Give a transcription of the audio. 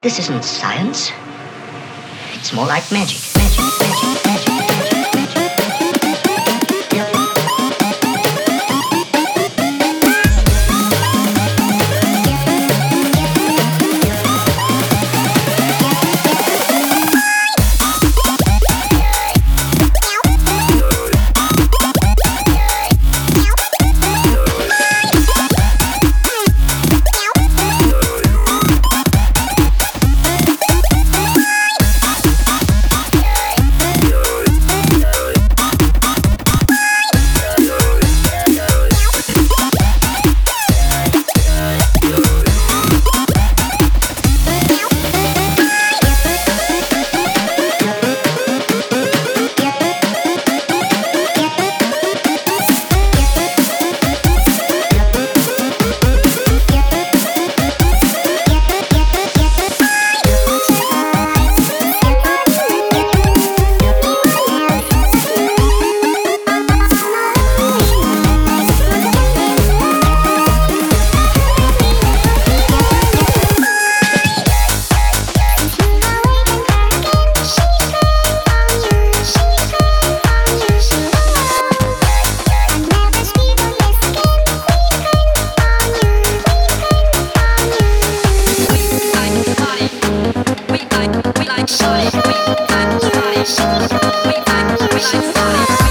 This isn't science. It's more like magic. Magic, magic, We like, we like, we like, we like,